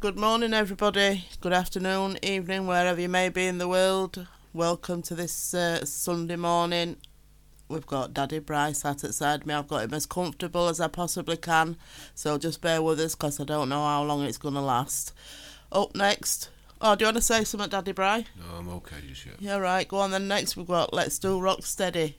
good morning, everybody. Good afternoon, evening, wherever you may be in the world. Welcome to this uh, Sunday morning. We've got Daddy Bryce sat outside me. I've got him as comfortable as I possibly can. So just bear with us because I don't know how long it's going to last. Up next. Oh, do you want to say something, Daddy Bry? No, I'm okay just yet. Yeah, right. Go on then. Next, we've got Let's Do Rock Steady.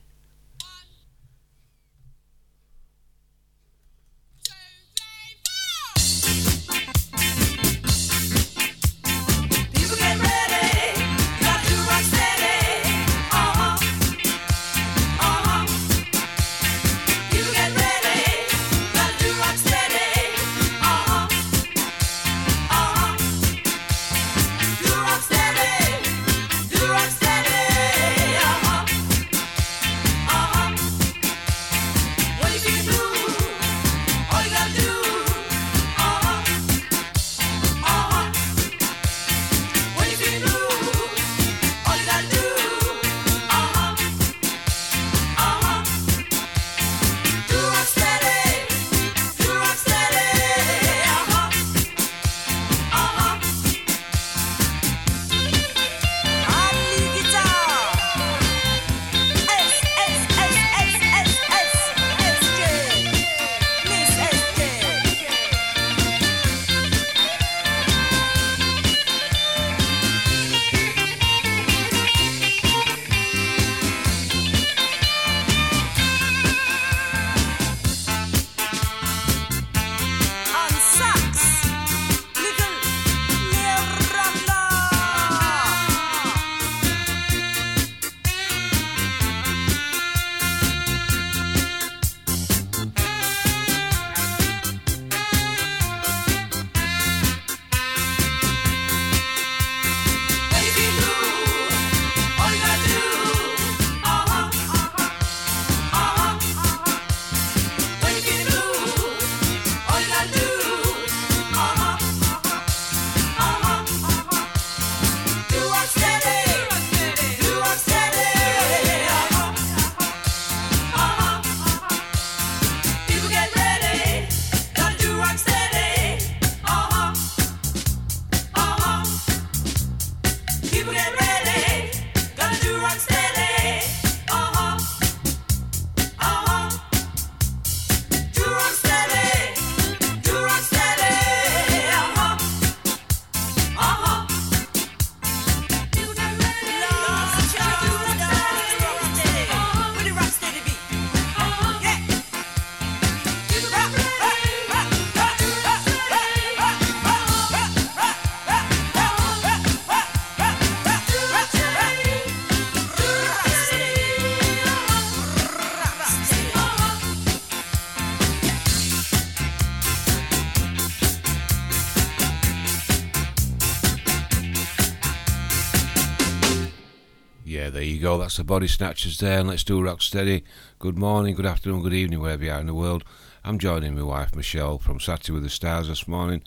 That's the Body Snatchers there, and let's do rock steady. Good morning, good afternoon, good evening, wherever you are in the world. I'm joining my wife Michelle from Saturday with the Stars this morning,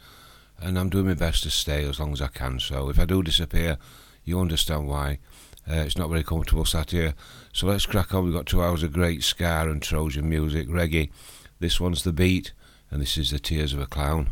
and I'm doing my best to stay as long as I can. So if I do disappear, you understand why. Uh, it's not very comfortable sat here. So let's crack on. We've got two hours of great ska and Trojan music, reggae. This one's the beat, and this is the Tears of a Clown.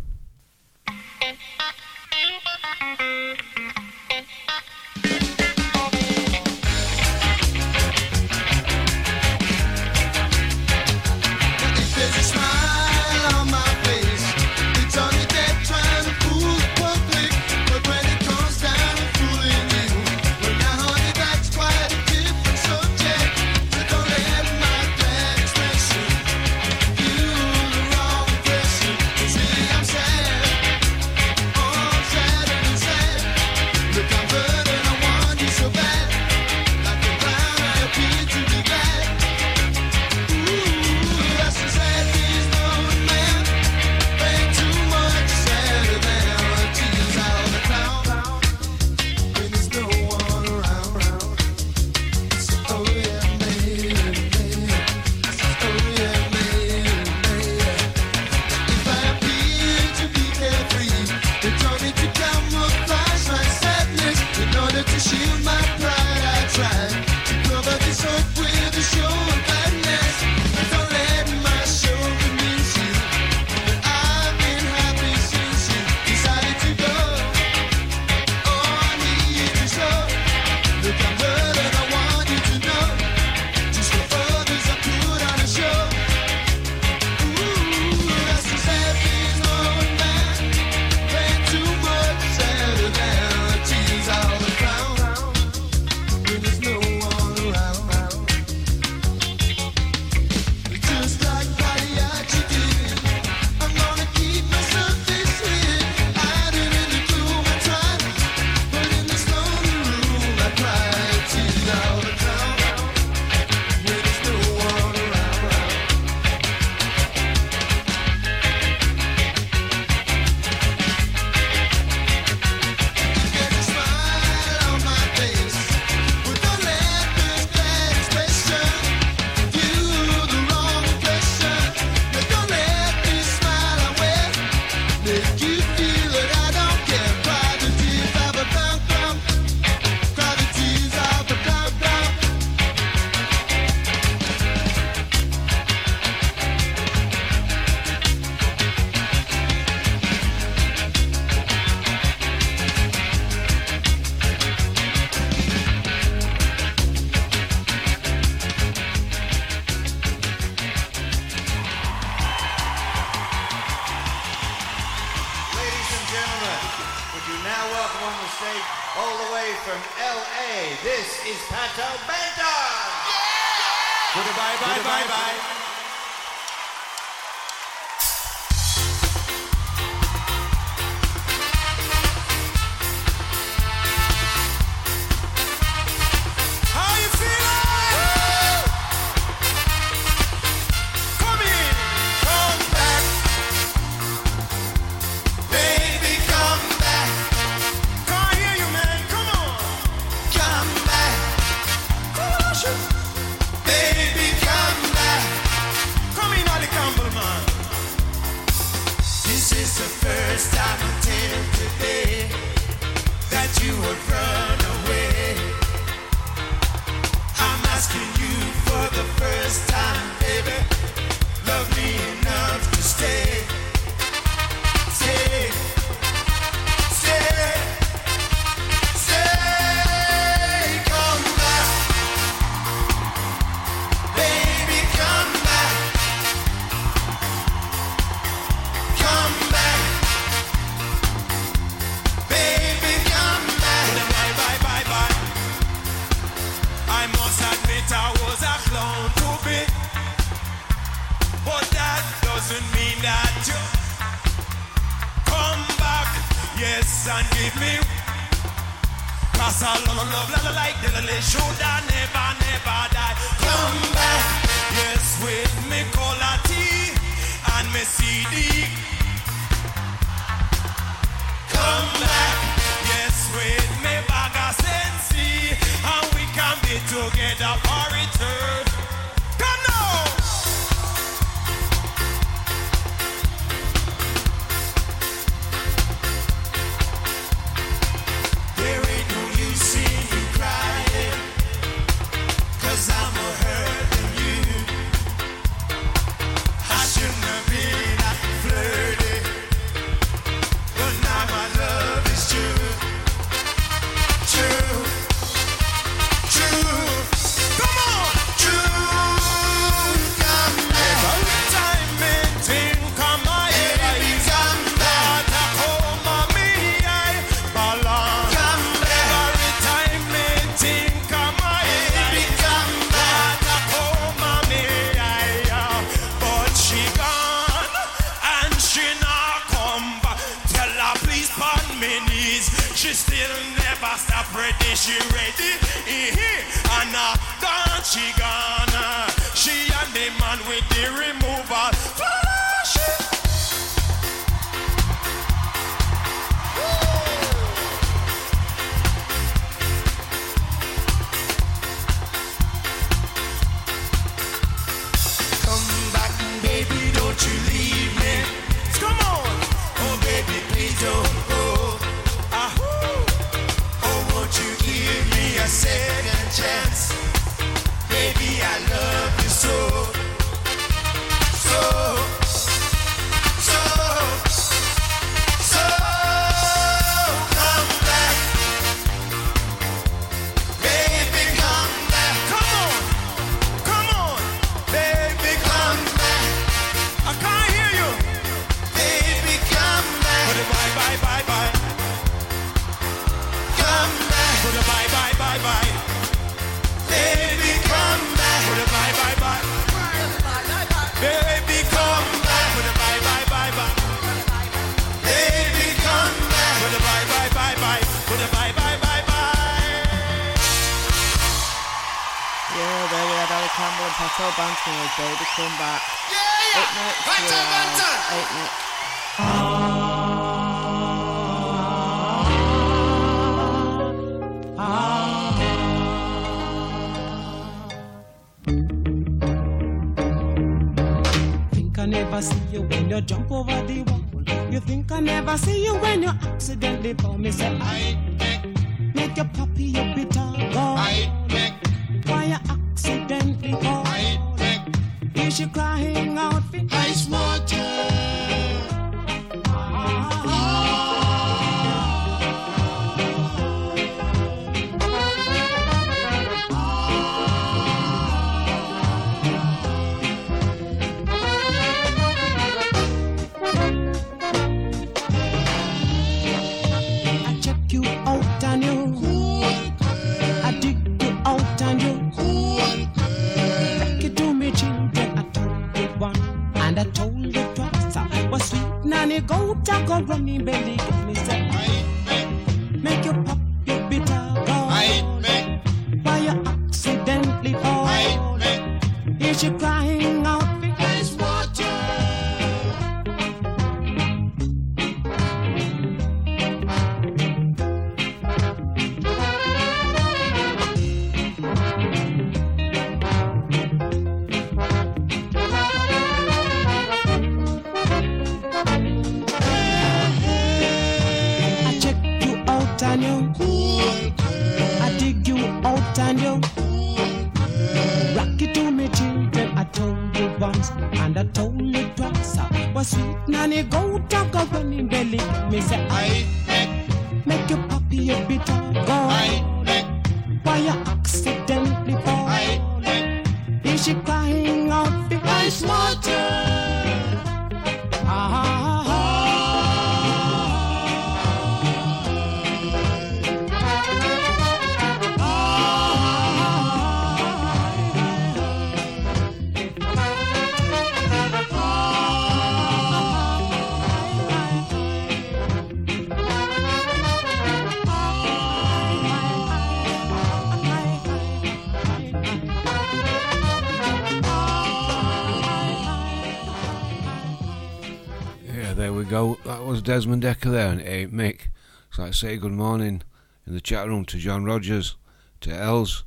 Desmond Dekker there, and hey Mick. So I say good morning in the chat room to John Rogers, to Els,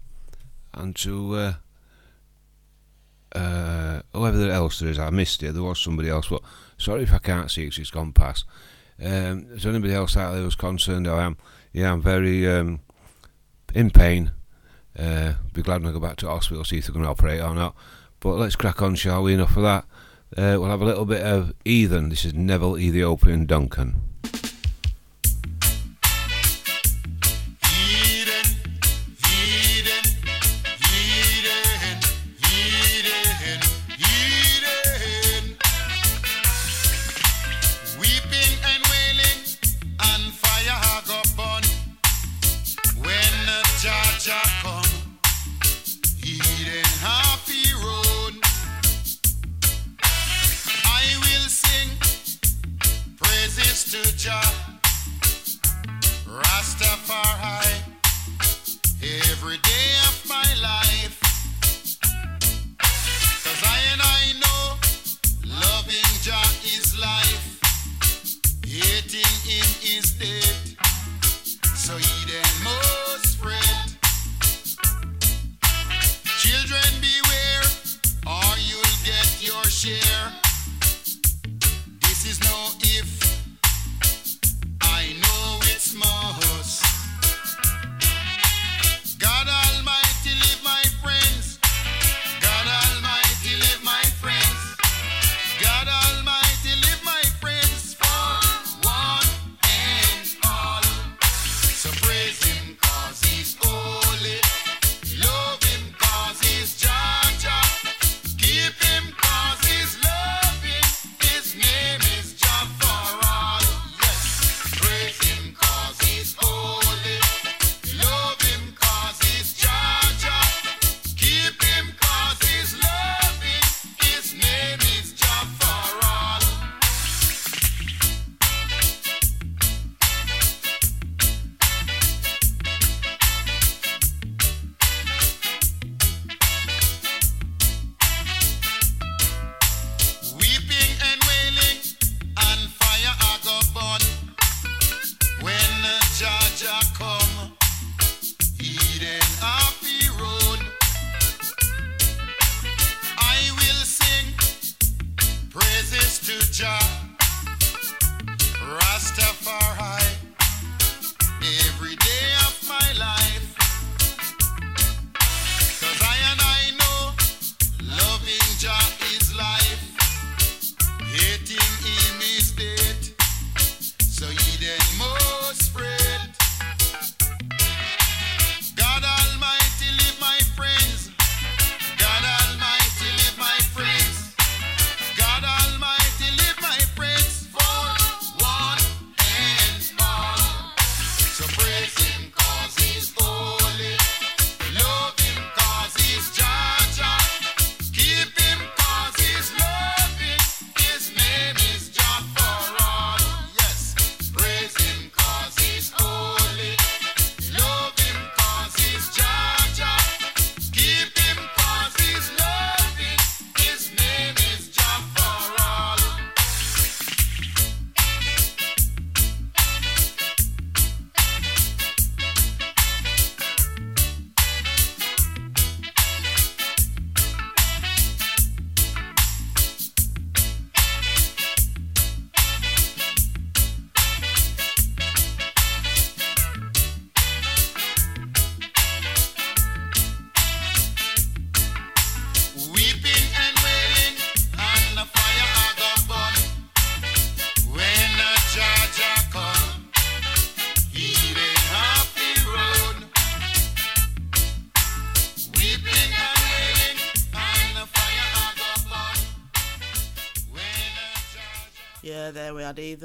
and to uh, uh, whoever else there is. I missed it. There was somebody else, but sorry if I can't see it. It's gone past. Um, is anybody else out there who's concerned? I am. Yeah, I'm very um, in pain. Uh, be glad when I go back to hospital, see if they're going to operate or not. But let's crack on, shall we? Enough of that. Uh, we'll have a little bit of Ethan. This is Neville Ethiopian Duncan.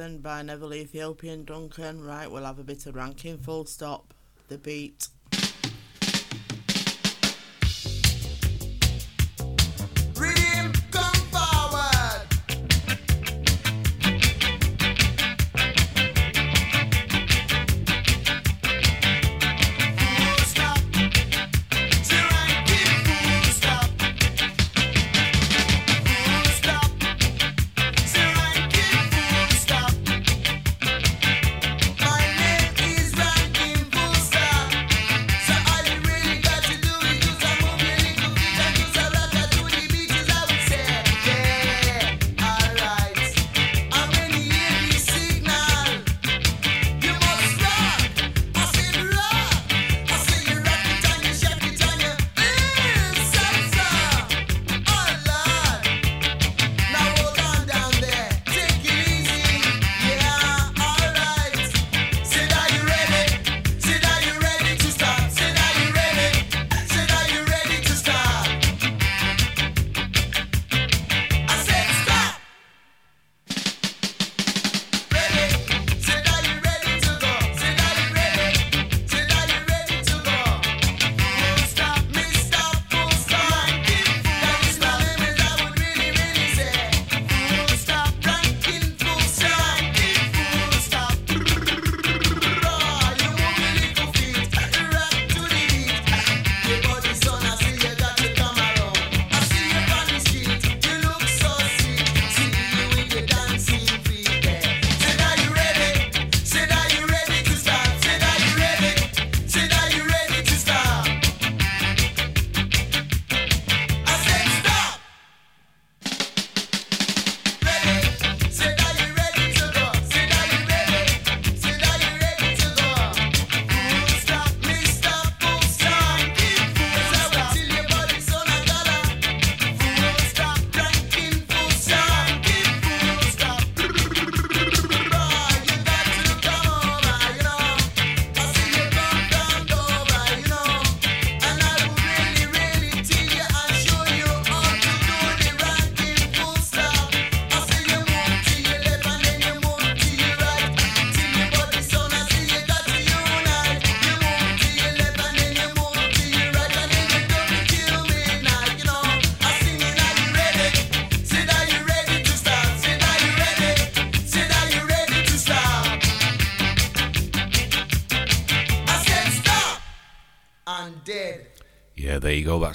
By Neville Ethiopian Duncan. Right, we'll have a bit of ranking, full stop. The beat.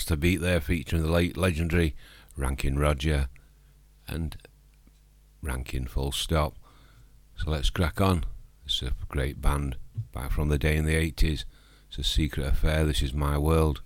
That's beat there featuring the late legendary Ranking Roger and Ranking Full Stop. So let's crack on. It's a great band back from the day in the 80s. It's a secret affair. This is my world.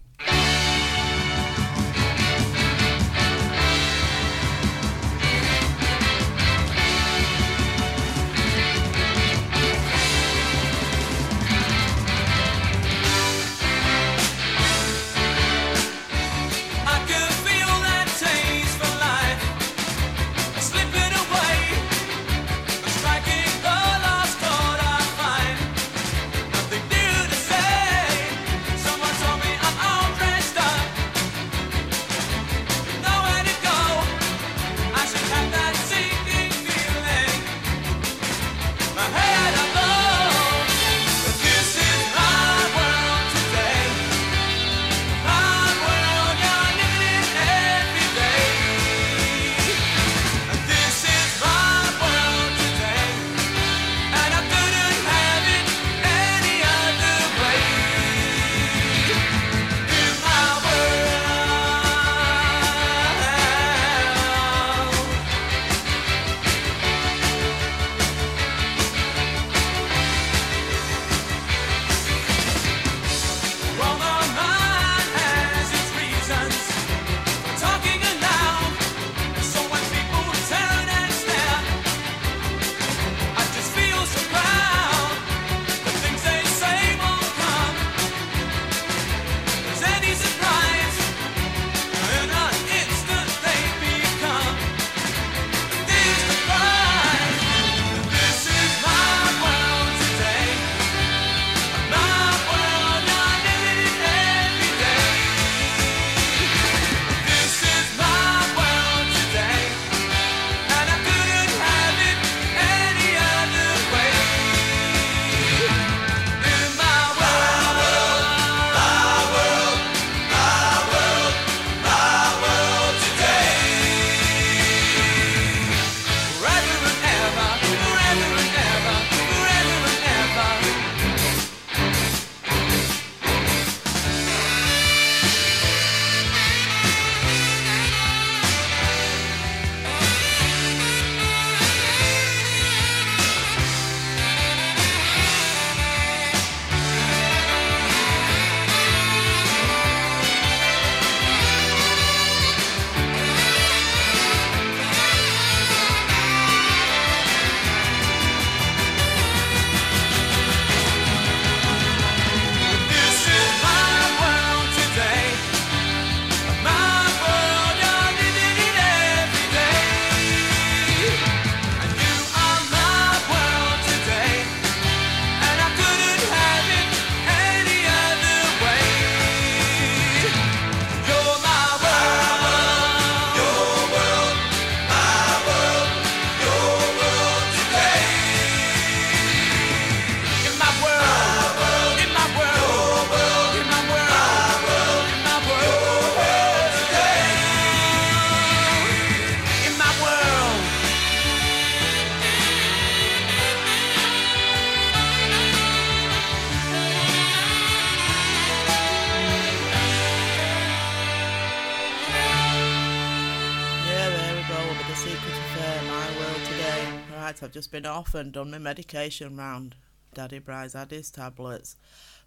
been off and done my medication round. Daddy Bry's had his tablets.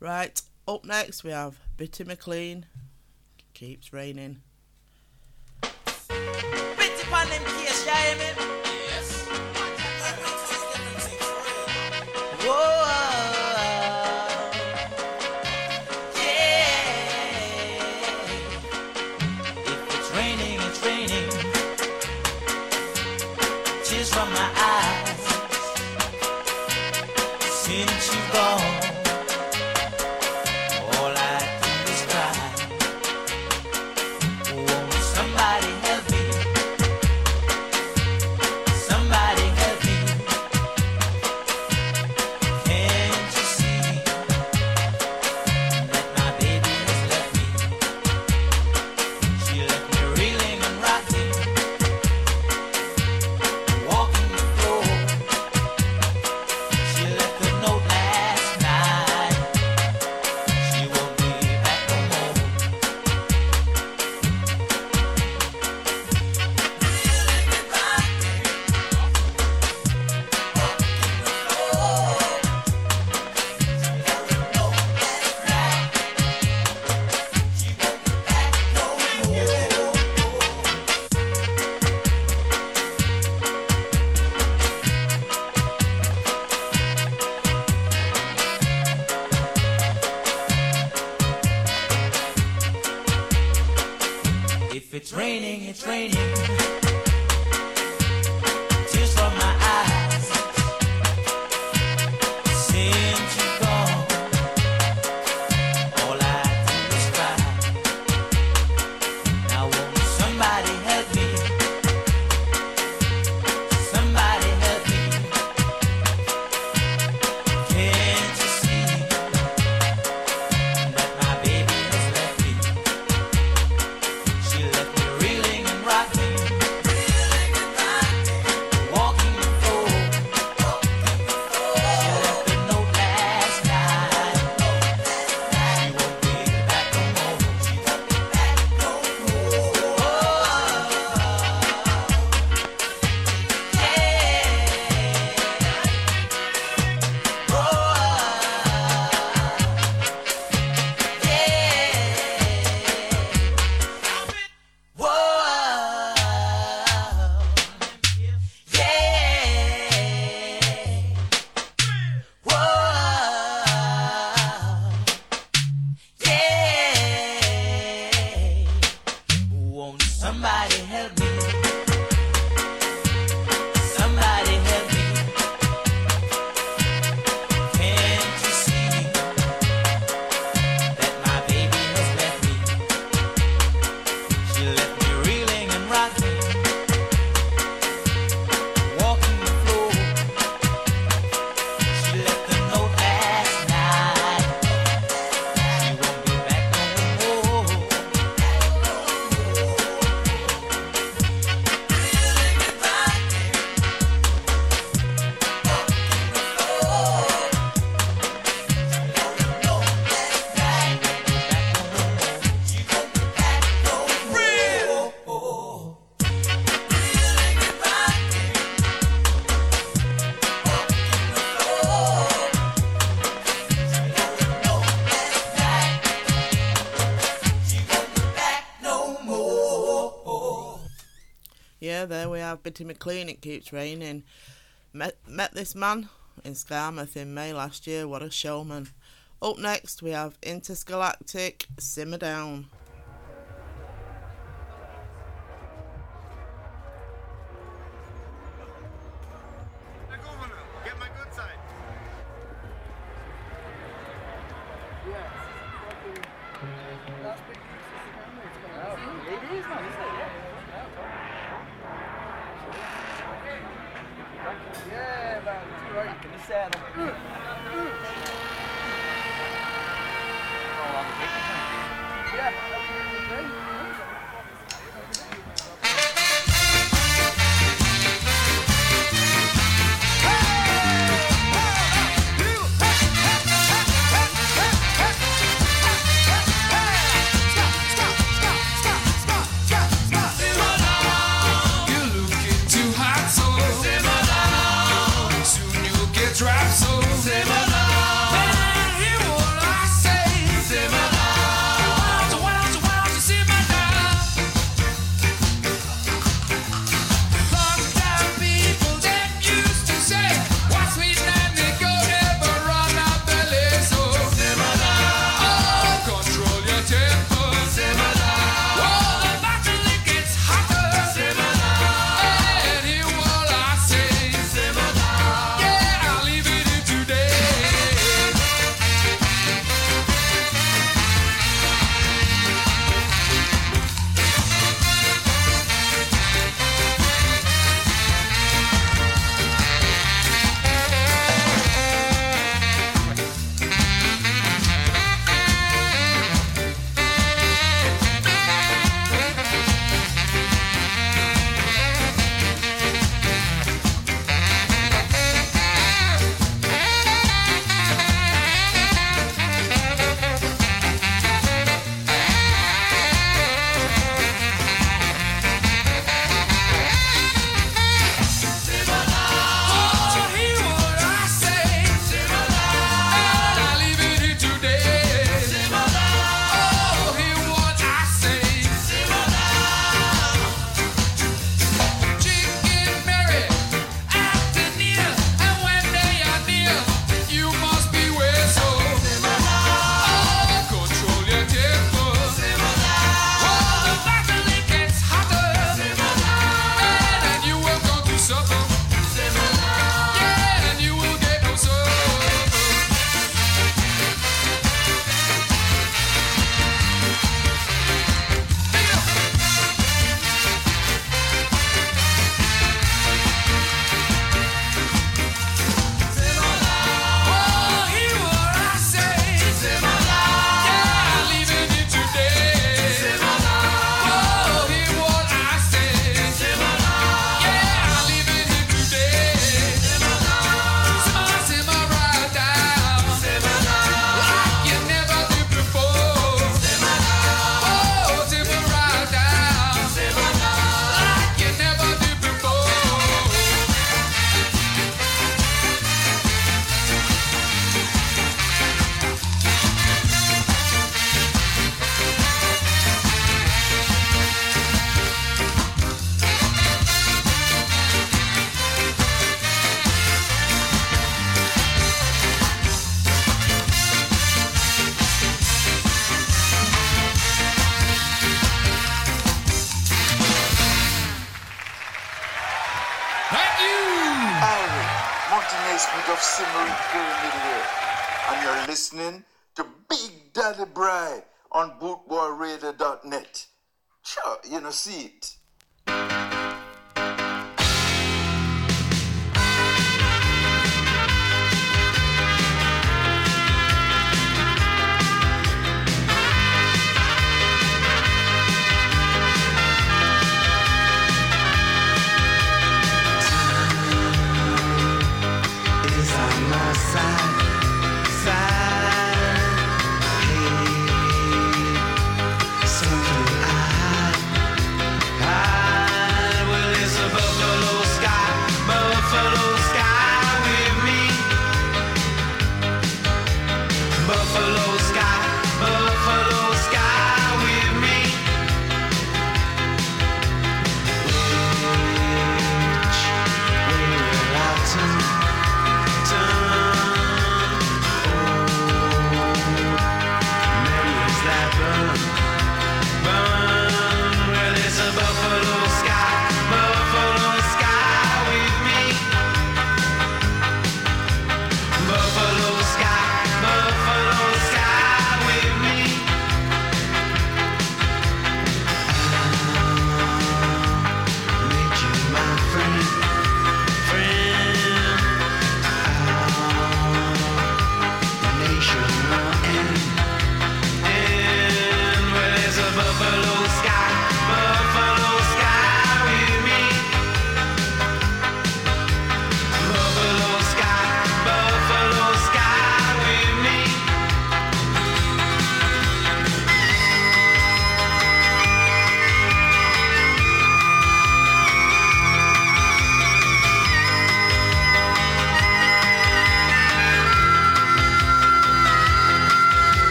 Right, up next we have Bitty McLean. Keeps raining. Yes. Whoa. there we have Bitty McLean, It Keeps Raining. Met, met this man in Skamouth in May last year, what a showman. Up next we have Intergalactic Simmer Down.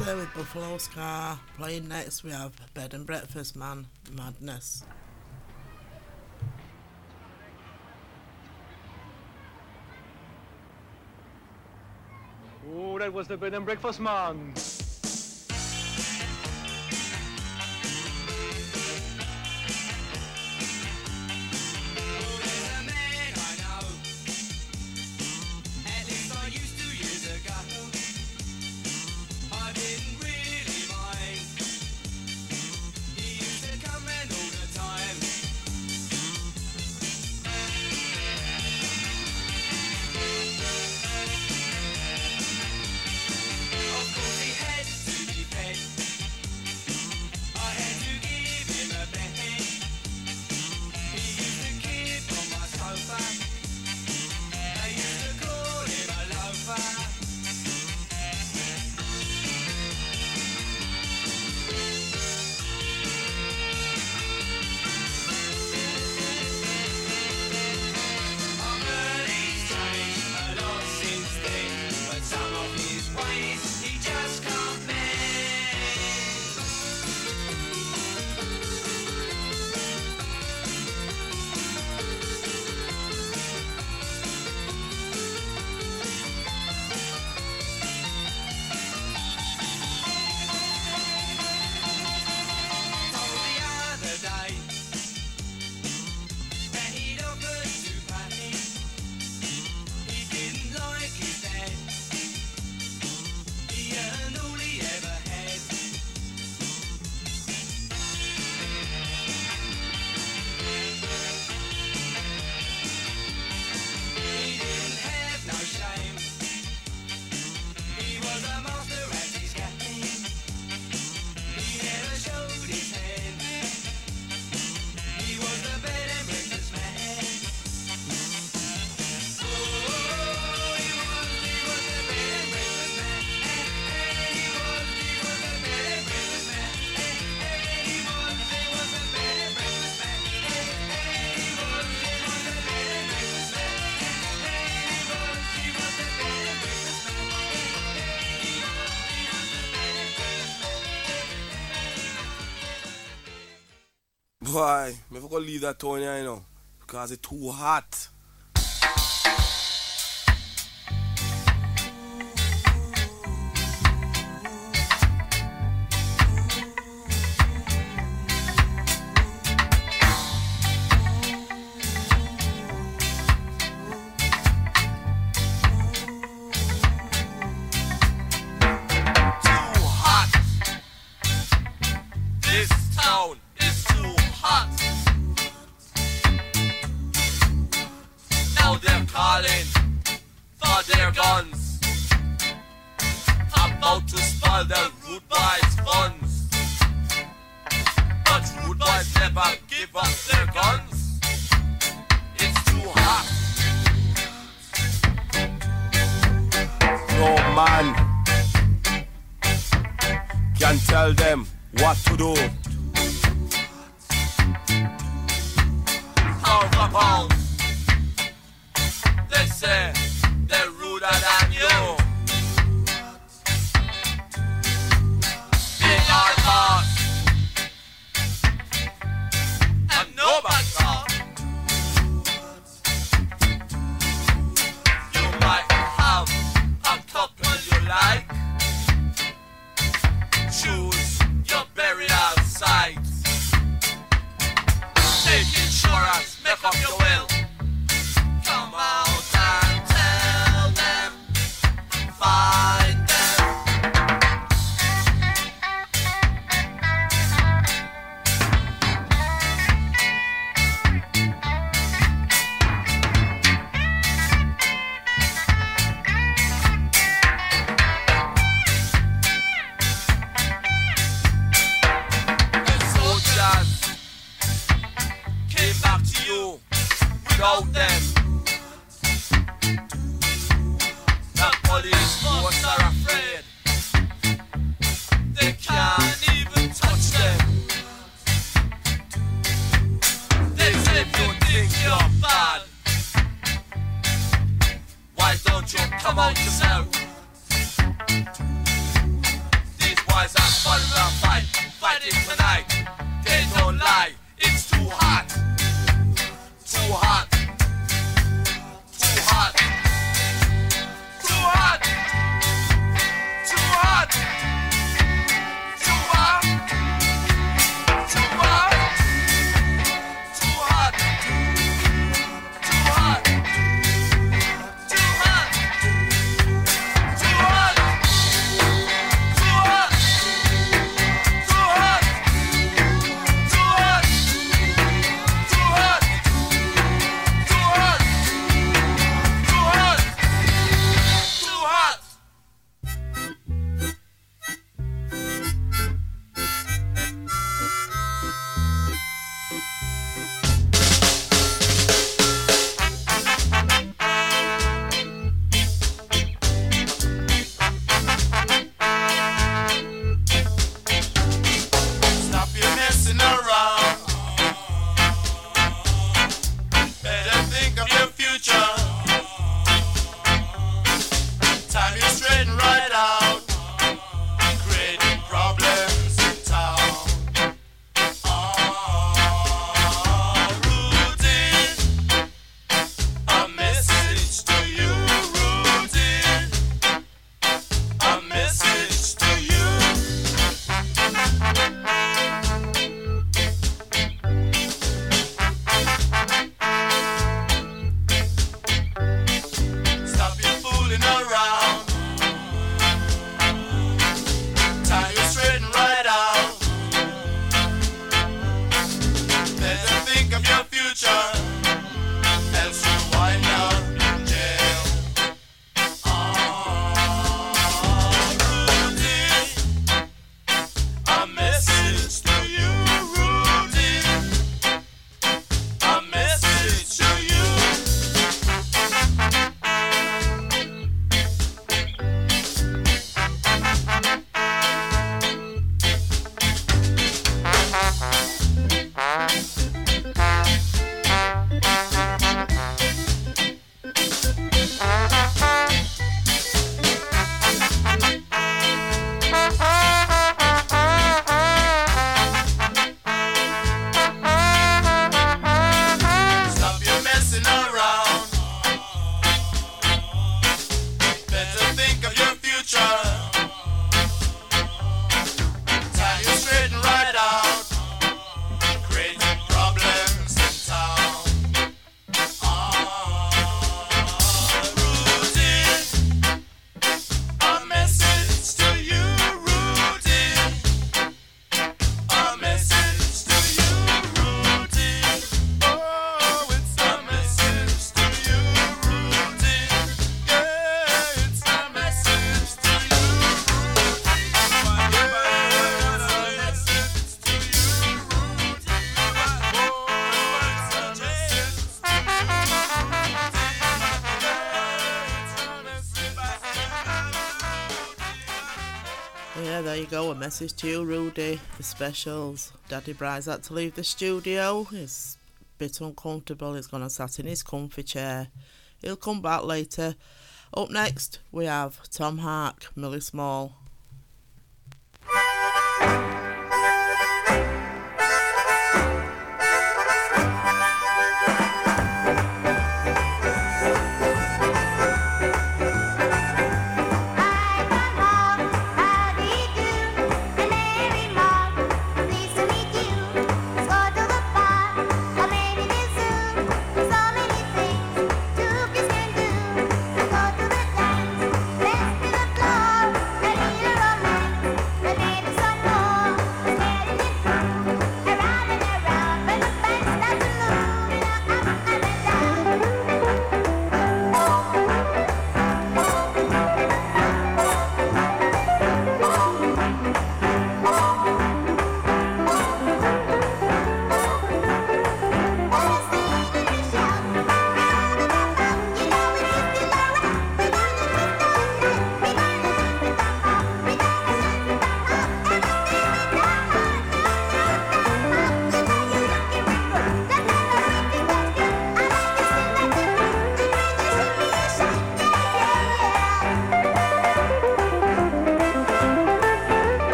Later with Buffalo Scar. Playing next we have Bed and Breakfast Man Madness. Oh, that was the Bed and Breakfast Man. Why? I'm gonna leave that Tonya, you know. Because it's too hot. yeah, there you go. A message to you, Rudy. The specials. Daddy Bry's had to leave the studio. He's a bit uncomfortable. He's gonna sat in his comfy chair. He'll come back later. Up next, we have Tom Hark, Millie Small,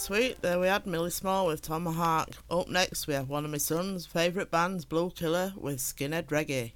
sweet. There we had Millie Small with Tom Hark. Up next, we have one of my son's favourite bands, Blue Killer, with Skinhead Reggae.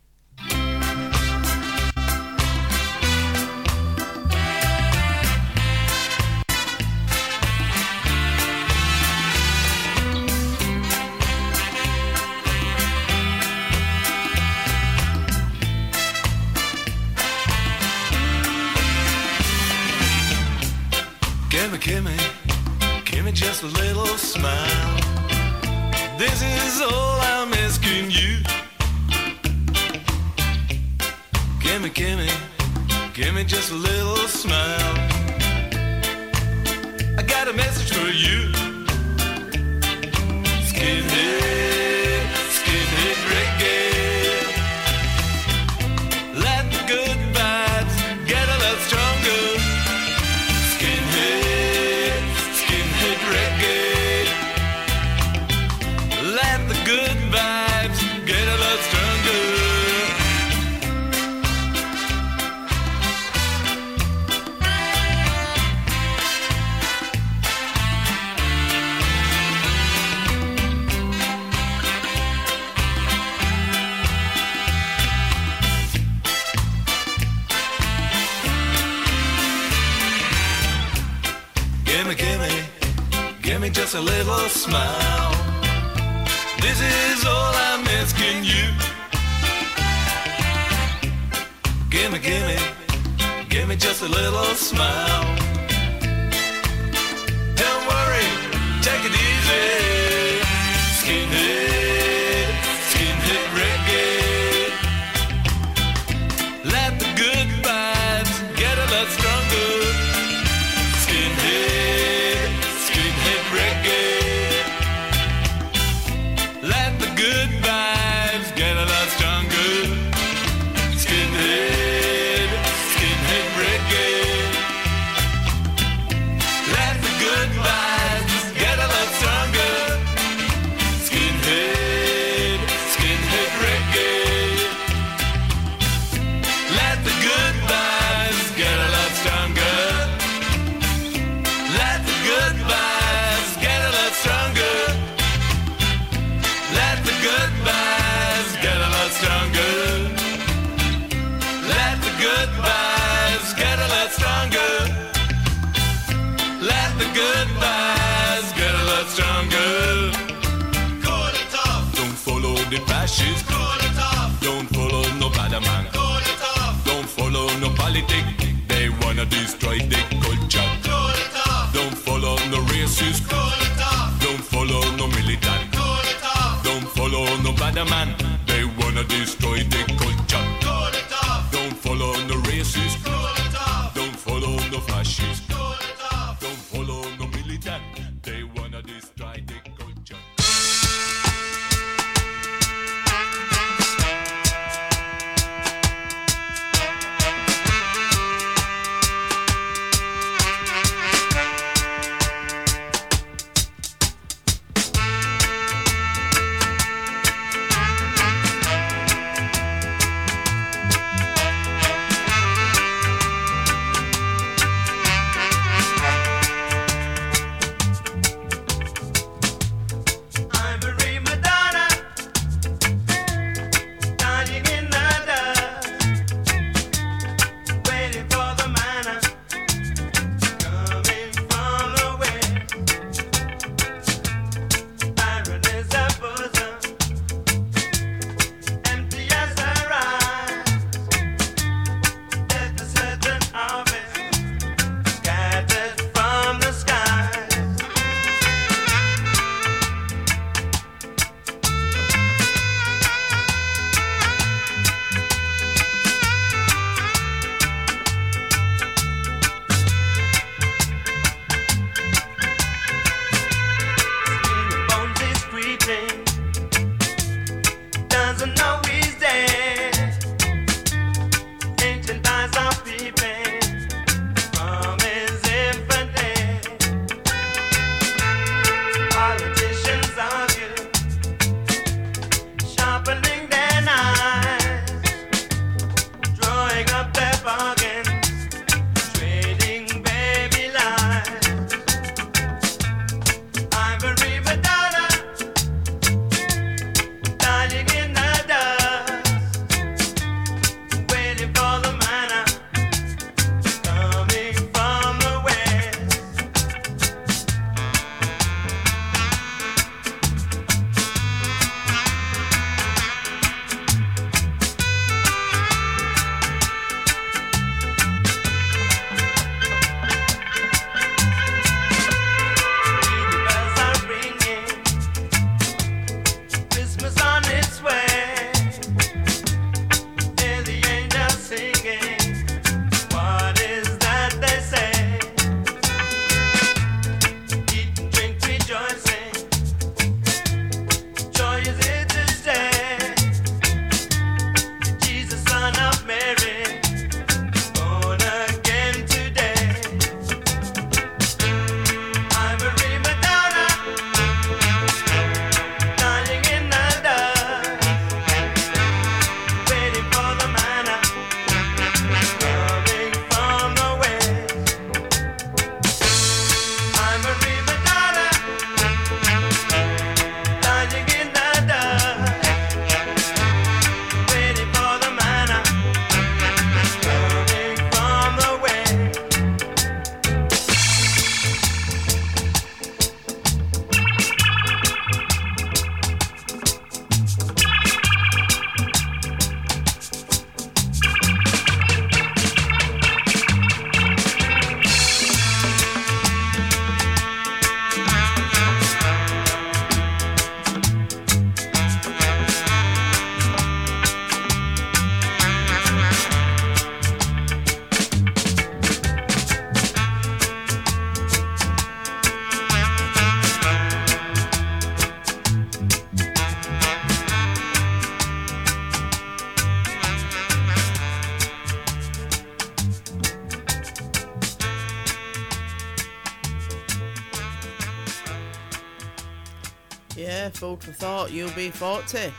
food for thought, be forty.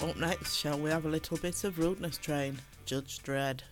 Up next, shall we have a little bit of rudeness train? Judge Dread.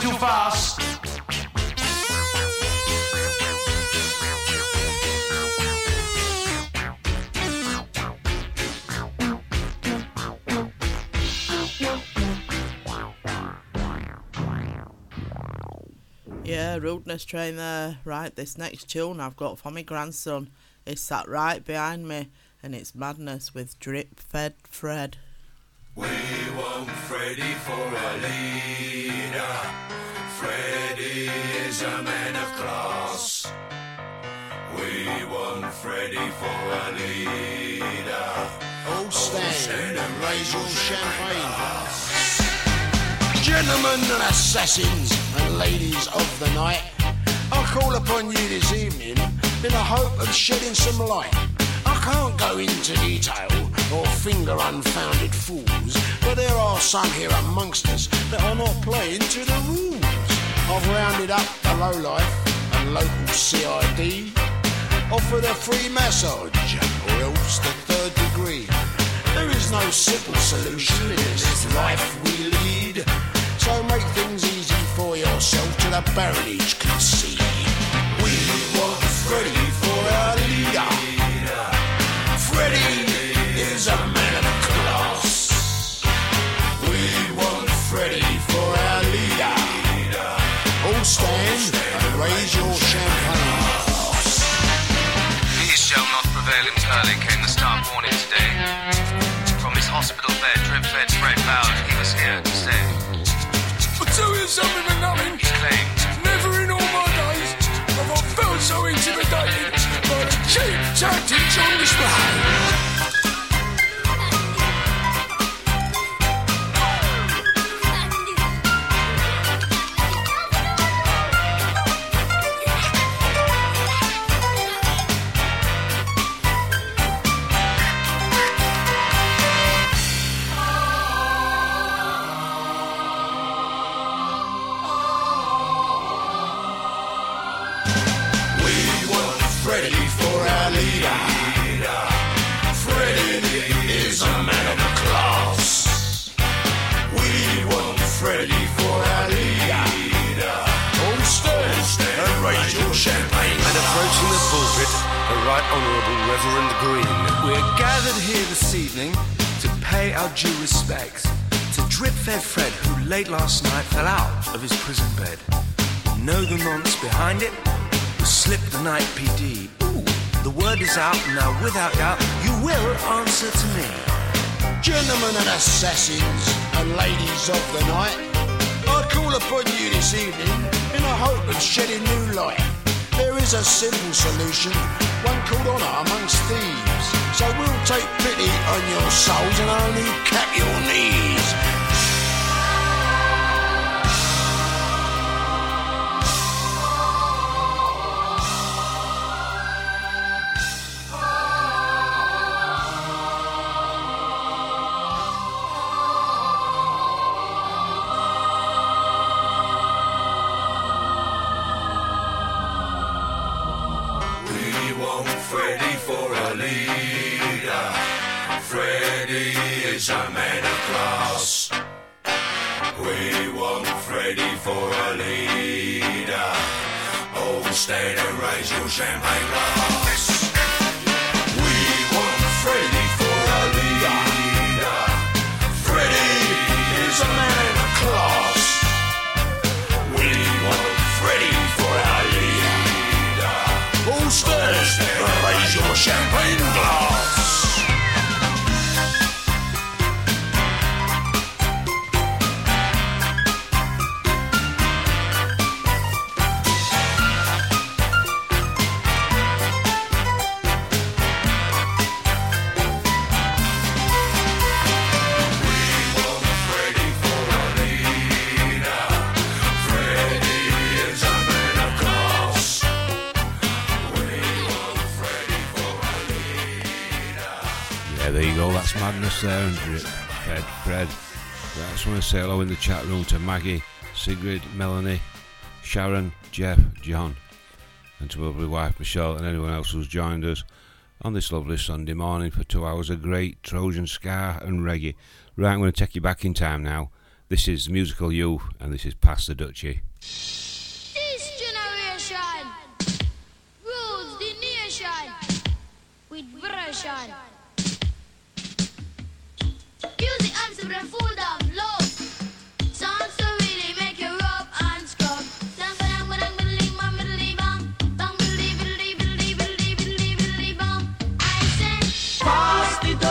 Going too fast. Yeah, rudeness train there. Right, this next tune I've got for my grandson is sat right behind me, and it's Madness with Drip Fed Fred. We want Freddy for a leader. Freddy is a man of class. We want Freddy for a leader. All stand and raise your champagne. Gentlemen and assassins and ladies of the night, I call upon you this evening in the hope of shedding some light. I can't go into detail or finger unfounded fools, but there are some here amongst us that are not playing to the rules. I've rounded up the lowlife and local CID, offered a free massage or else the third degree. There is no simple solution in this life we lead. So make things easy for yourself to the baronage can see. We want Freddy hospital bed, drip fed Fred vowed he was here to stay. But tell you something for nothing. He claimed Never in all my days have I felt so intimidated by the cheap tactics on display. Right Honourable Reverend Green. We're gathered here this evening to pay our due respects to Drip Fed Fred, who late last night fell out of his prison bed. Know the nonce behind it? Who slipped the night PD. Ooh, the word is out now, without doubt, you will answer to me. Gentlemen and assassins and ladies of the night, I call upon you this evening in the hope of shedding new light. There is a simple solution, one called honour amongst thieves. So we'll take pity on your souls and only cap your knees. Just want to say hello in the chat room to Maggie, Sigrid, Melanie, Sharon, Jeff, John, and to my lovely wife Michelle, and anyone else who's joined us on this lovely Sunday morning for two hours of great Trojan ska and reggae. Right, I'm going to take you back in time now. This is Musical Youth, and this is Pass the Dutchie. This generation rules the nation with version. Music and super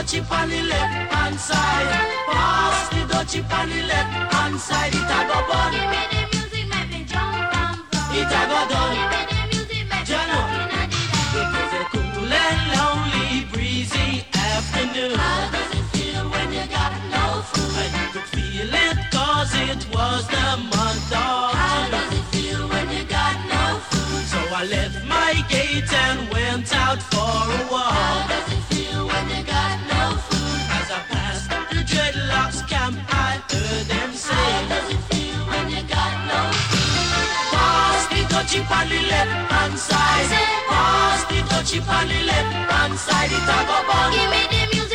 dutchie on the left hand side. Pass the dutchie on the left hand side. It a go bun. give me the music, make me jump and from. It a go done. Give me the music, make me Jano. walk in a the It is a cool and lonely, breezy afternoon. How does it feel when you got no food? You could feel it cause it was the month of How does it feel when you got no food? So I left my gate and went out for a walk. On the left hand side. Pass the dutchie on the left hand side. It a go bun. Give me the music,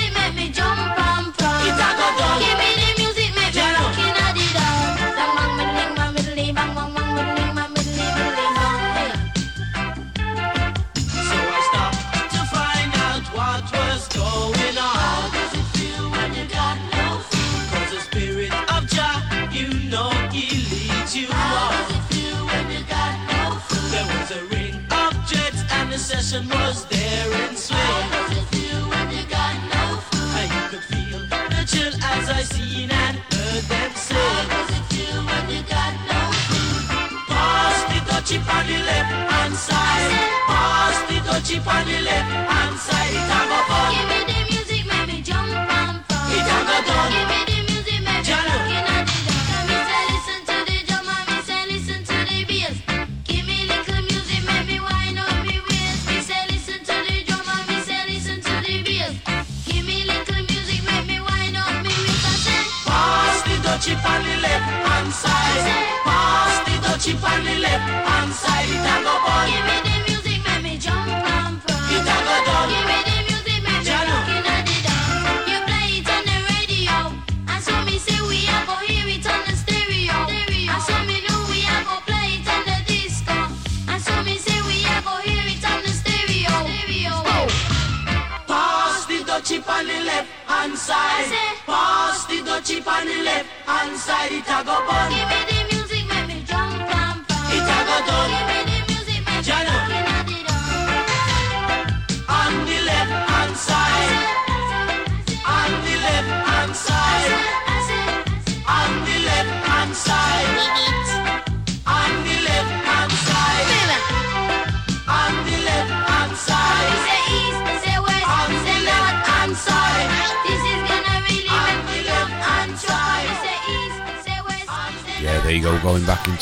and was there in How does it feel when you got no food? And you could feel the chill as I seen and heard them How does it feel when you got no food? Pass the dutchie on the left hand side. Pass the dutchie on the left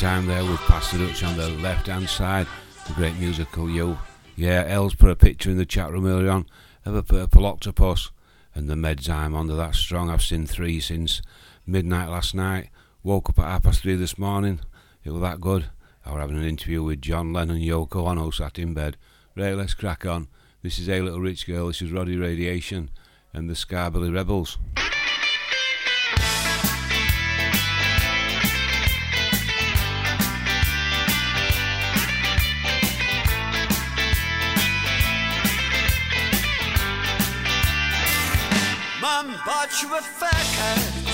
time there with Pastor Dutch on the left hand side. The great Musical Youth. Yeah, Els put a picture in the chat room earlier on of a purple octopus and the meds I'm under that strong. I've seen three since midnight last night. Woke up at half past three this morning. It was that good. I was having an interview with John Lennon Yoko Ono sat in bed. Right, let's crack on. This is A Little Rich Girl, this is Roddy Radiation and the Skabilly Rebels. much of a fucker.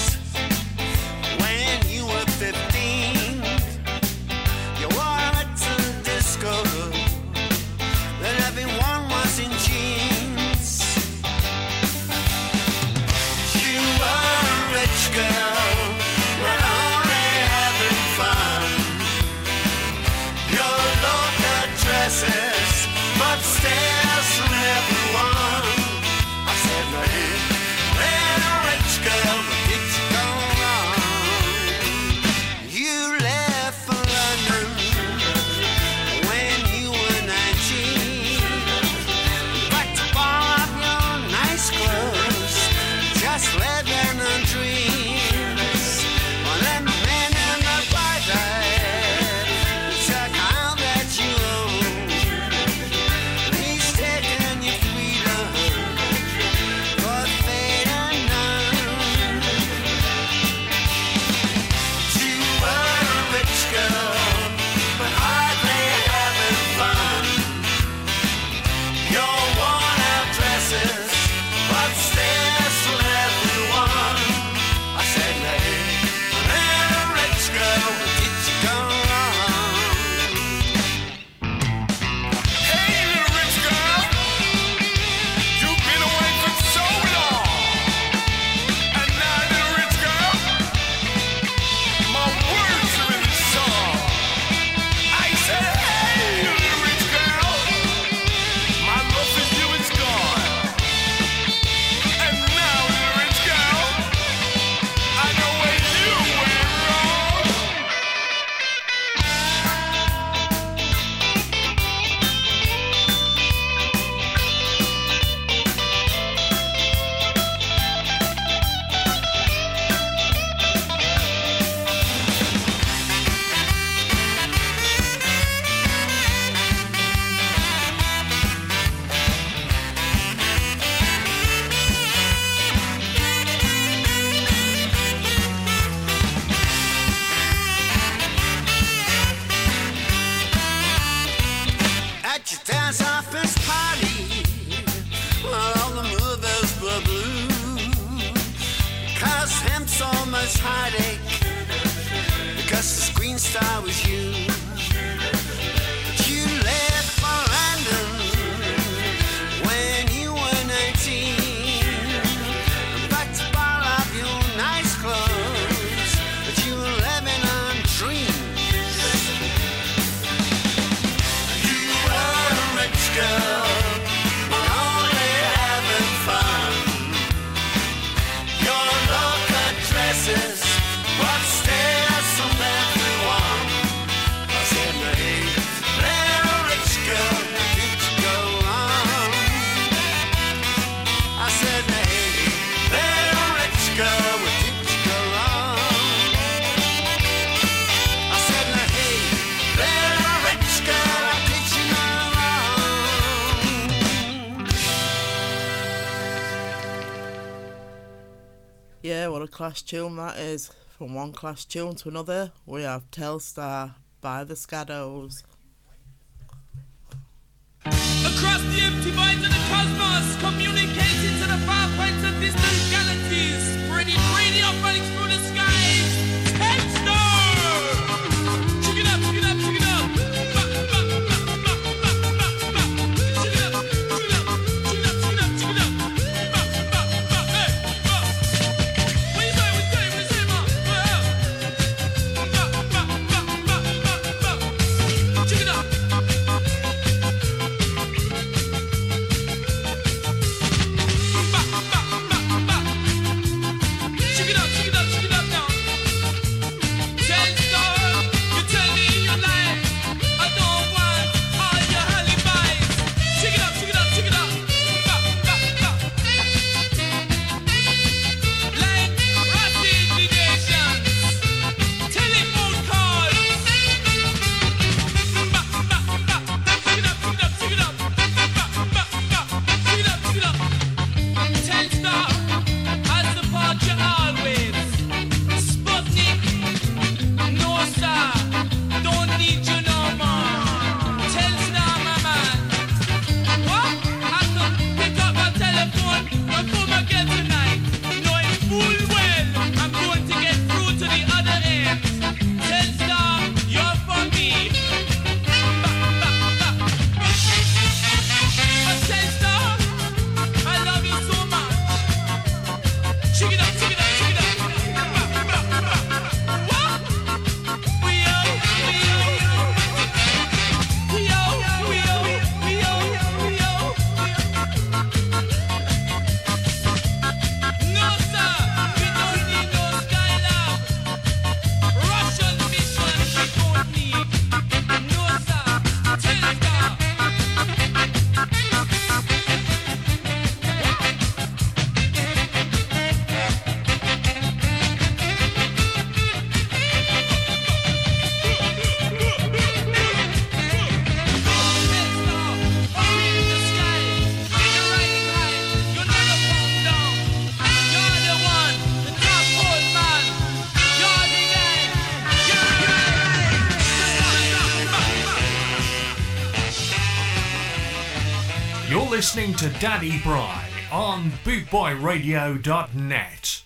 class tune that is. From one class tune to another, we have Telstar by the Scadows. Across the empty of the cosmos, communicating to the far points of distant galaxies. listening to Daddy Bry on BootboyRadio.net.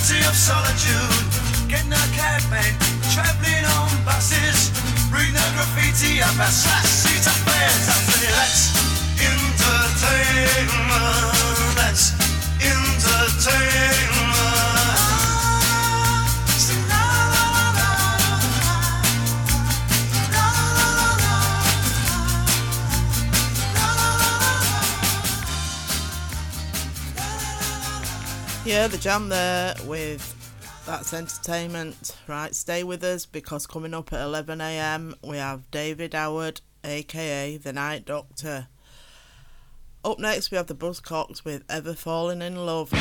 Fancy of solitude, getting a cabman, traveling on buses, reading the graffiti up our Sassy's affairs. I say that's entertainment, that's entertainment. Yeah, the jam there with that's entertainment. Right, stay with us because coming up at 11 a.m. we have David Howard, aka the Night Doctor. Up next, we have the Buzzcocks with Ever Fallen in Love.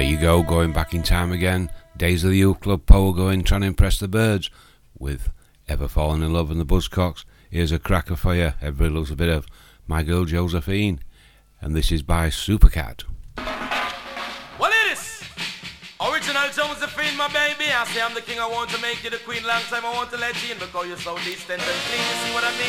there you go, going back in time again. Days of the Youth Club, Power going, trying to impress the birds with Ever Fallen in Love and the Buzzcocks. Here's a cracker for you. Everybody loves a bit of My Girl Josephine. And this is by Supercat. Well, it is. Original Josephine, my baby. I say I'm the king, I want to make you the queen. Long time I want to let you in because you're so distant and clean. You see what I mean?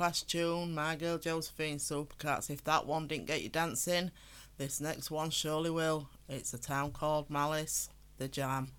class tune, My Girl Josephine, Supercats. If that one didn't get you dancing, this next one surely will. It's a town called Malice, The Jam.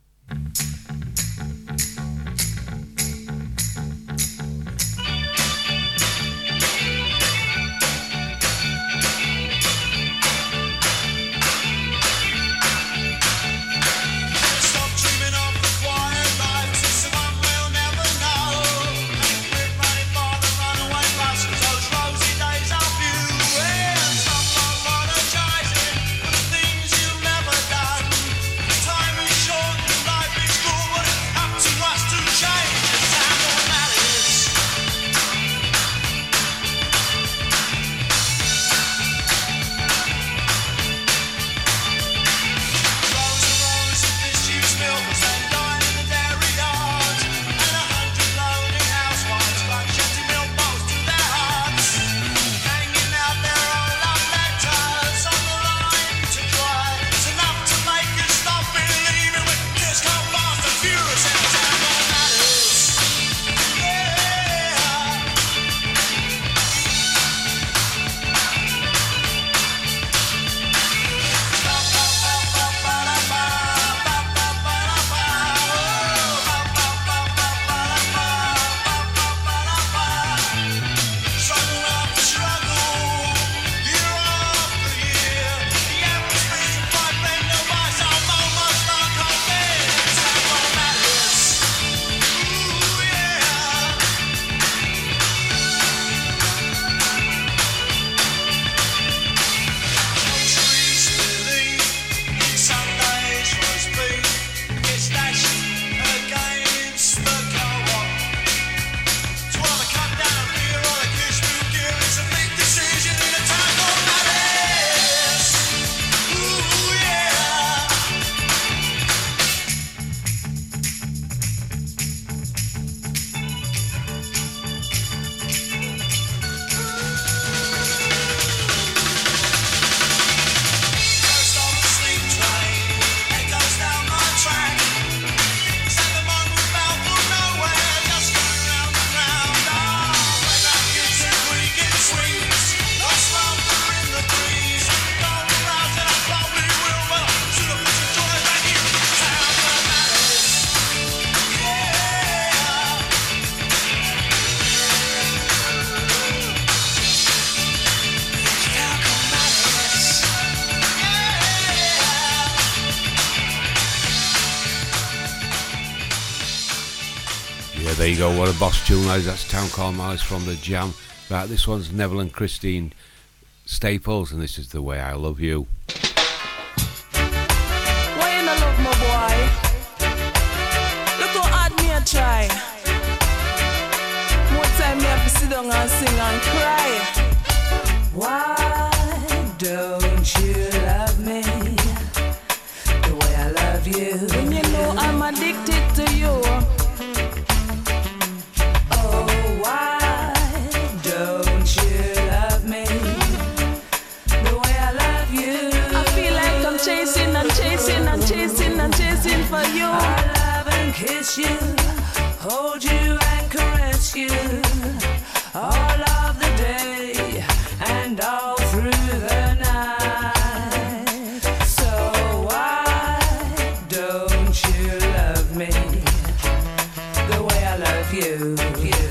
go, what a boss tune that is. That's Town Called Malice from The Jam. Right, this one's Neville and Christine Staples, and this is The Way I Love You. you. you.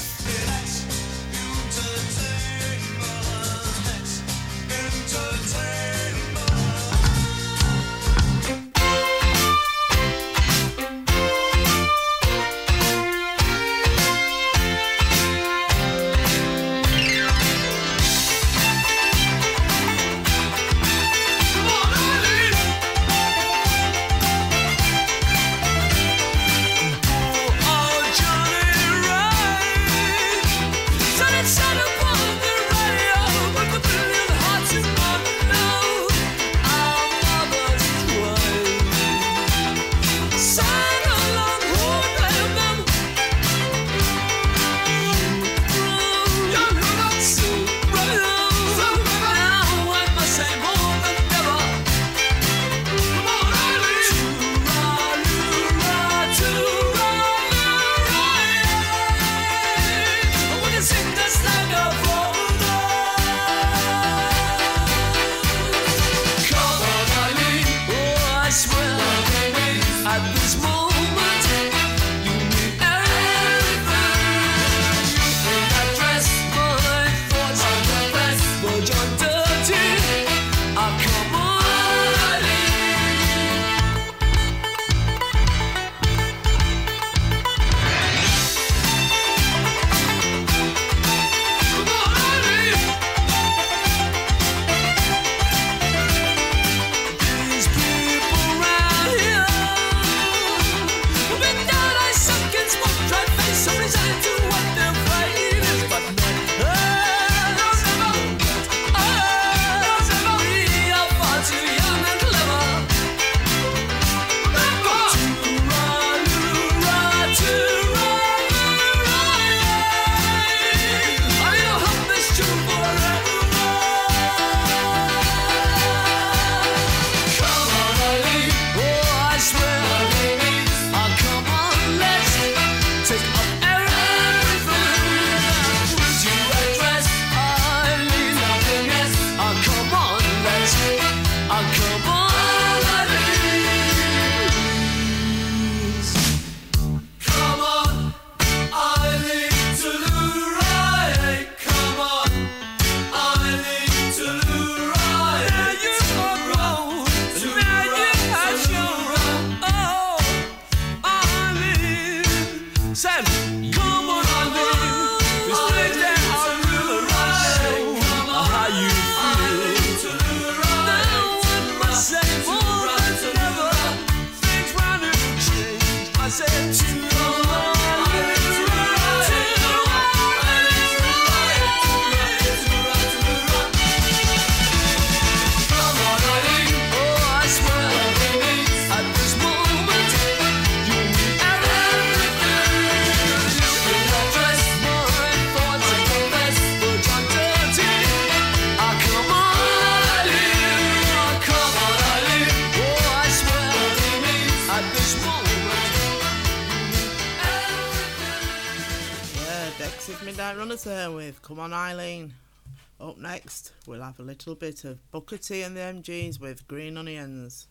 We'll have a little bit of Booker T and the MGs with Green Onions.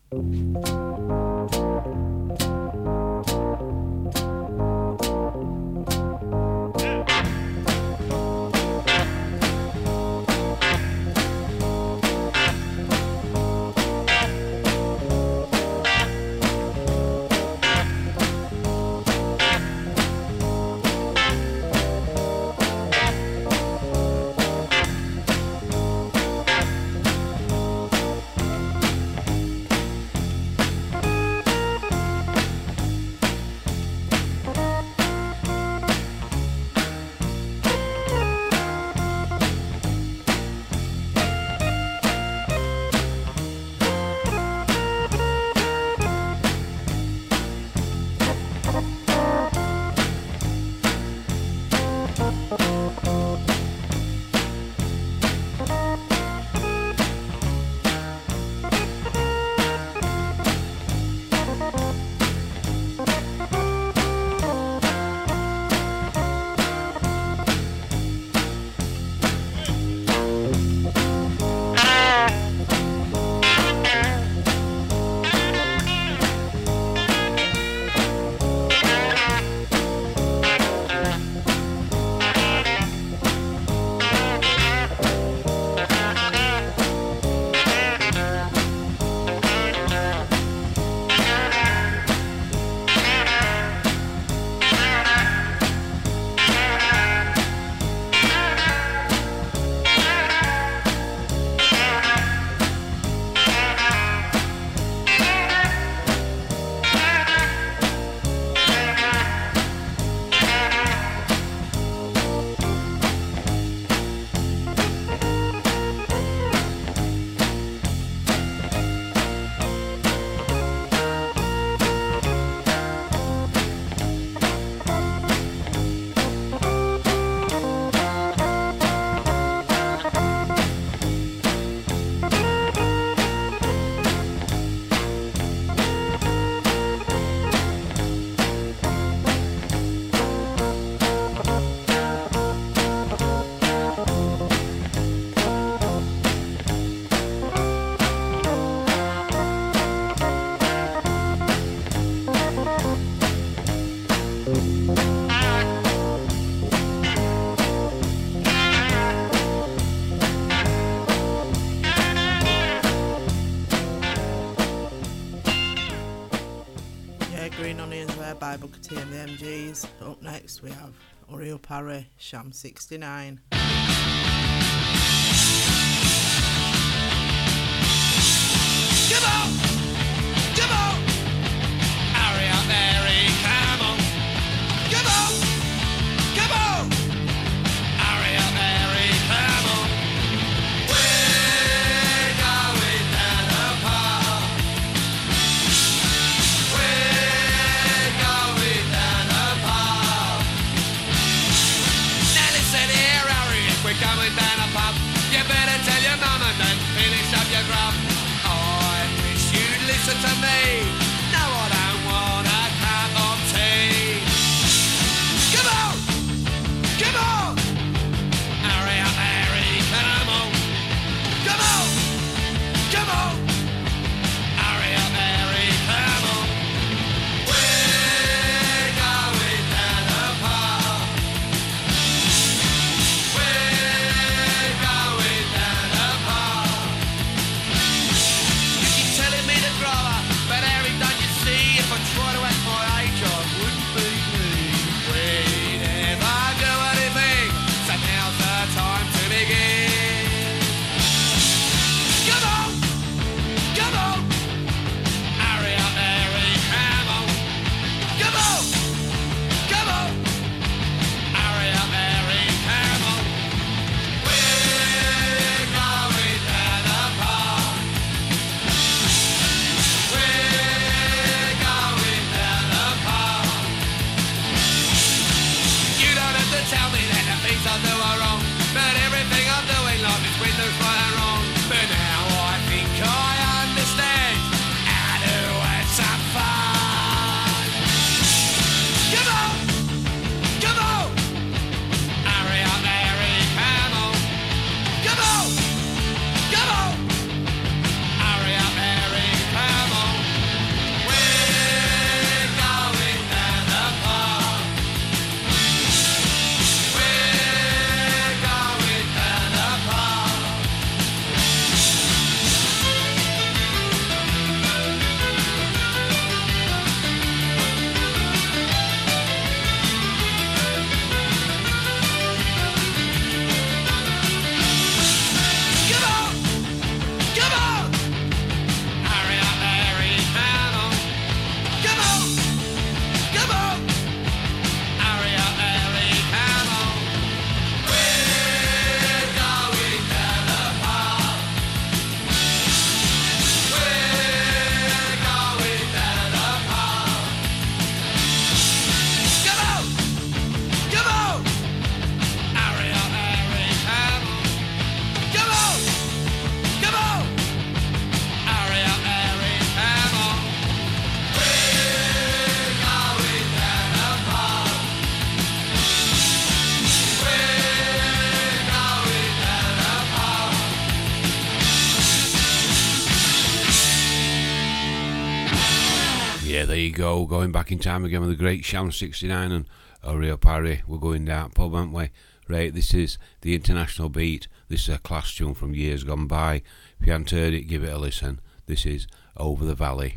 Bible and the MGs. Up next we have Hurry Up Harry, Sham 69. going back in time again with the great Sham 69 and Hurry Up Harry. We're going down pub, aren't we? Right, this is the international beat. This is a class tune from years gone by. If you haven't heard it, give it a listen. This is Over the Valley.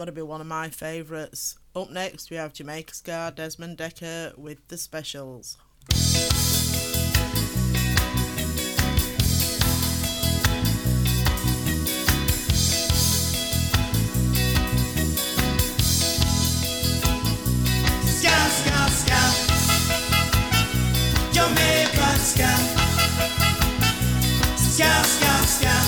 got to be one of my favourites. Up next, we have Jamaica Ska Desmond Dekker with the specials. Jamaican ska Ska, ska, ska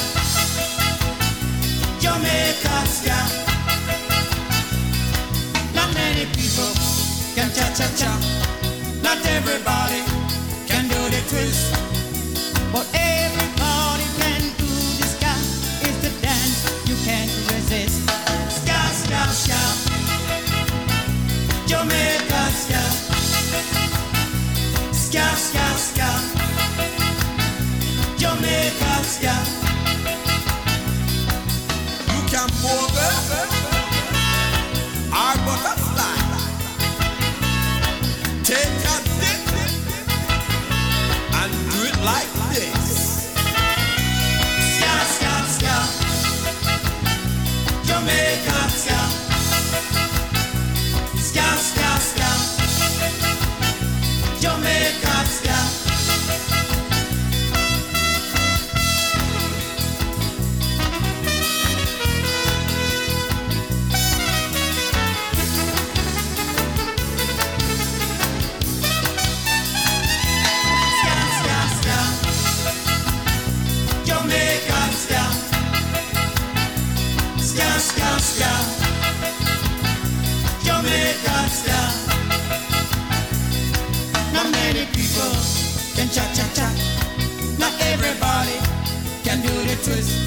cha cha cha. Not everybody can do the twist, but everybody can do the ska. It's the dance you can't resist. Ska, ska, ska. Jamaica ska. Ska, ska, ska. Jamaica ska. like this. Ska, ska, ska. Jamaica. twist.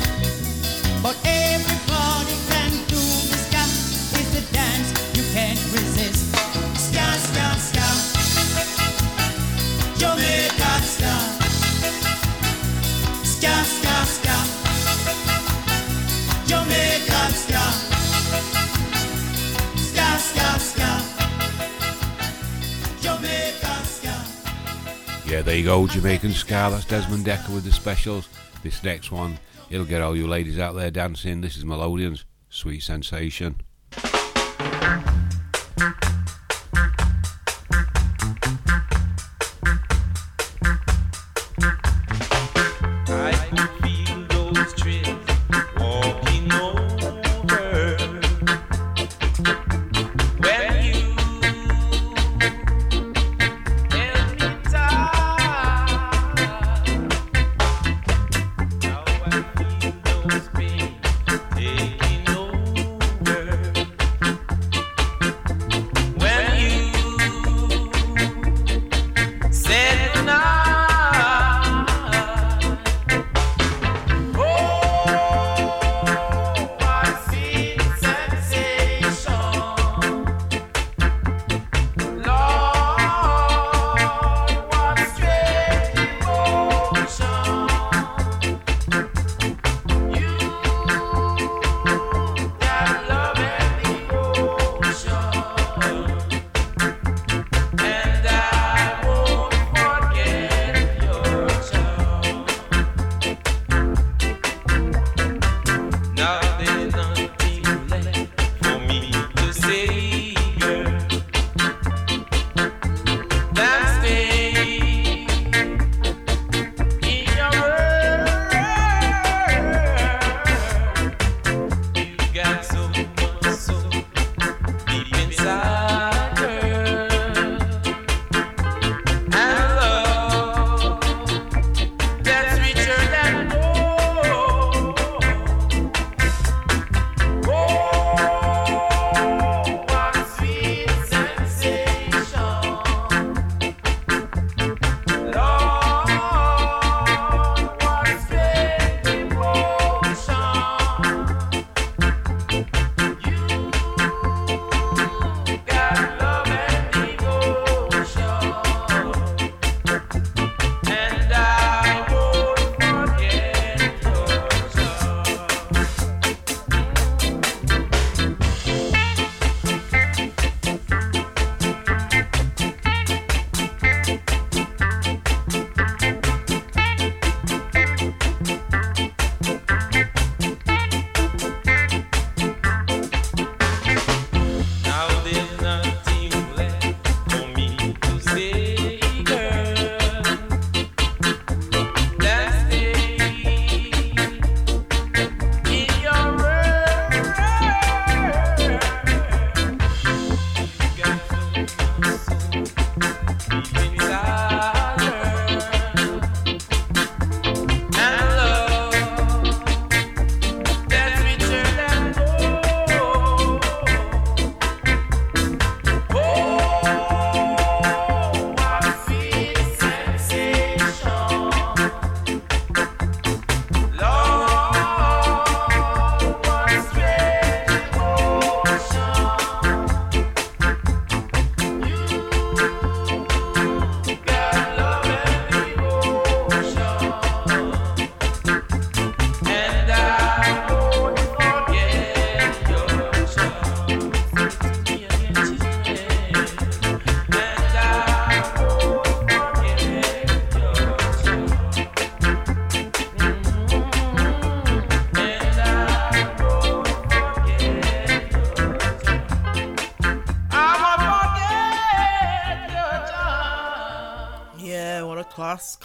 Yeah, there you go, Jamaican Ska. That's Desmond Dekker with the specials. This next one, it'll get all you ladies out there dancing. This is Melodians, Sweet Sensation.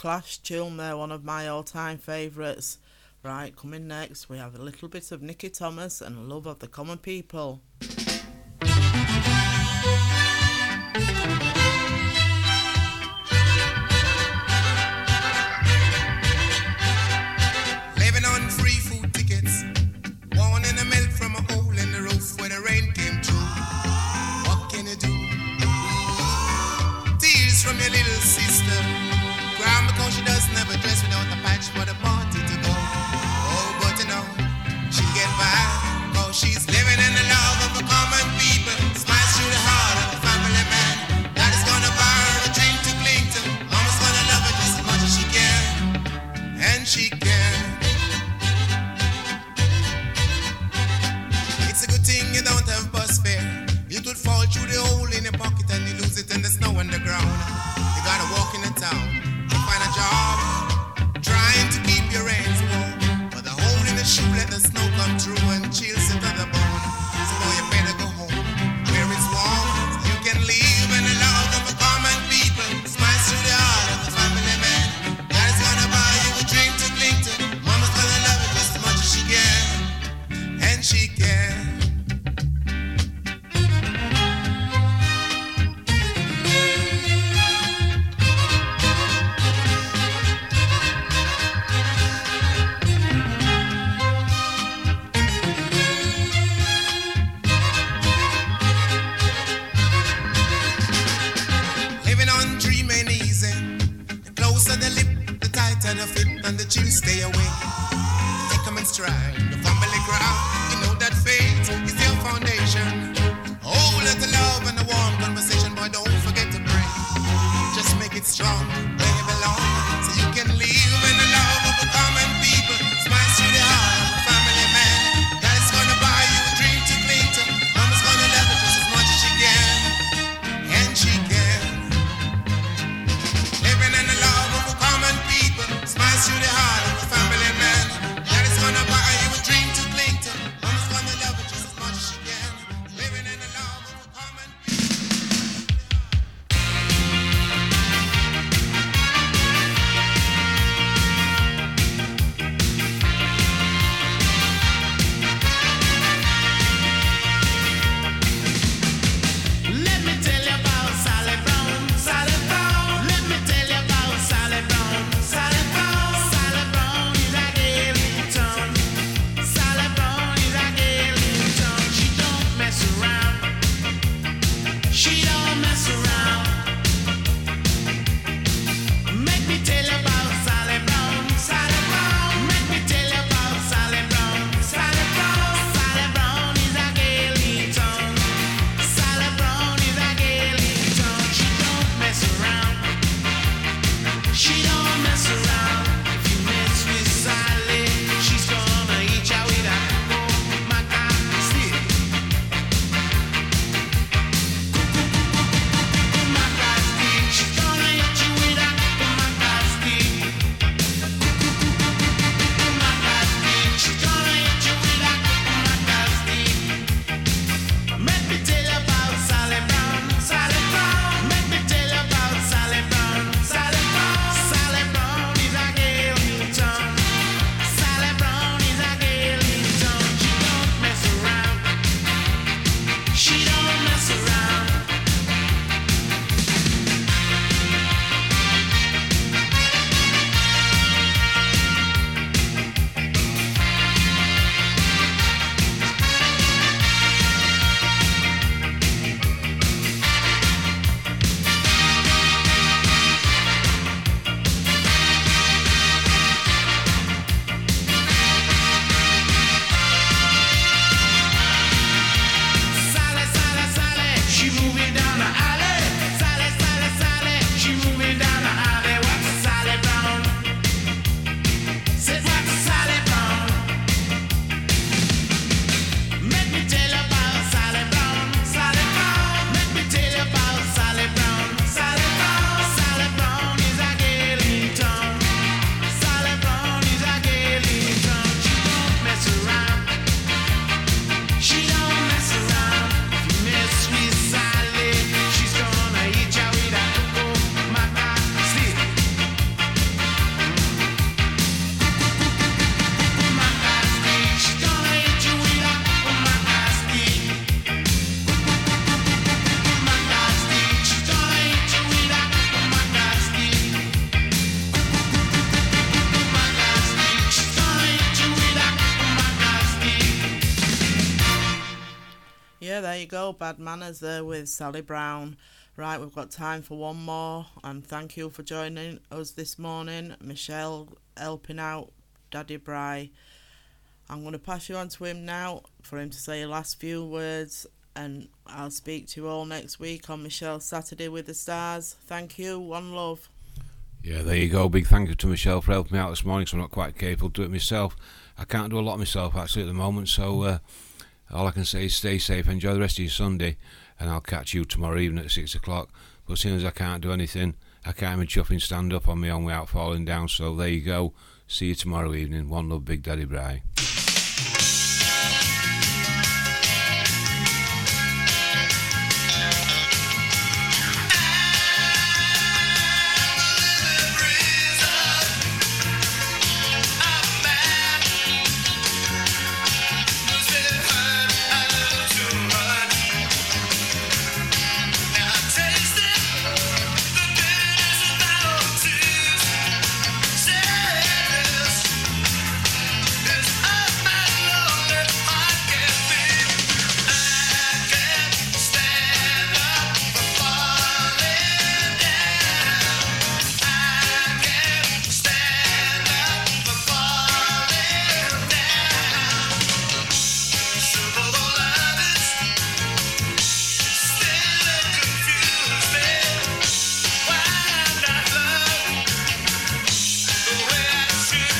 Clash Chilmere, one of my all time favourites. Right, coming next, we have a little bit of Nicky Thomas and Love of the Common People. go, Bad Manners there with Sally Brown. Right, we've got time for one more, and thank you for joining us this morning. Michelle helping out Daddy Bry. I'm going to pass you on to him now for him to say the last few words, and I'll speak to you all next week on Michelle Saturday with the Stars. Thank you, one love. Yeah, there you go. Big thank you to Michelle for helping me out this morning because I'm not quite capable to do it myself. I can't do a lot myself actually at the moment, so. Uh, all I can say is stay safe, enjoy the rest of your Sunday, and I'll catch you tomorrow evening at six o'clock. But soon as I can't do anything, I can't even chuffing stand up on my own without falling down. So there you go. See you tomorrow evening. One love, Big Daddy Bry.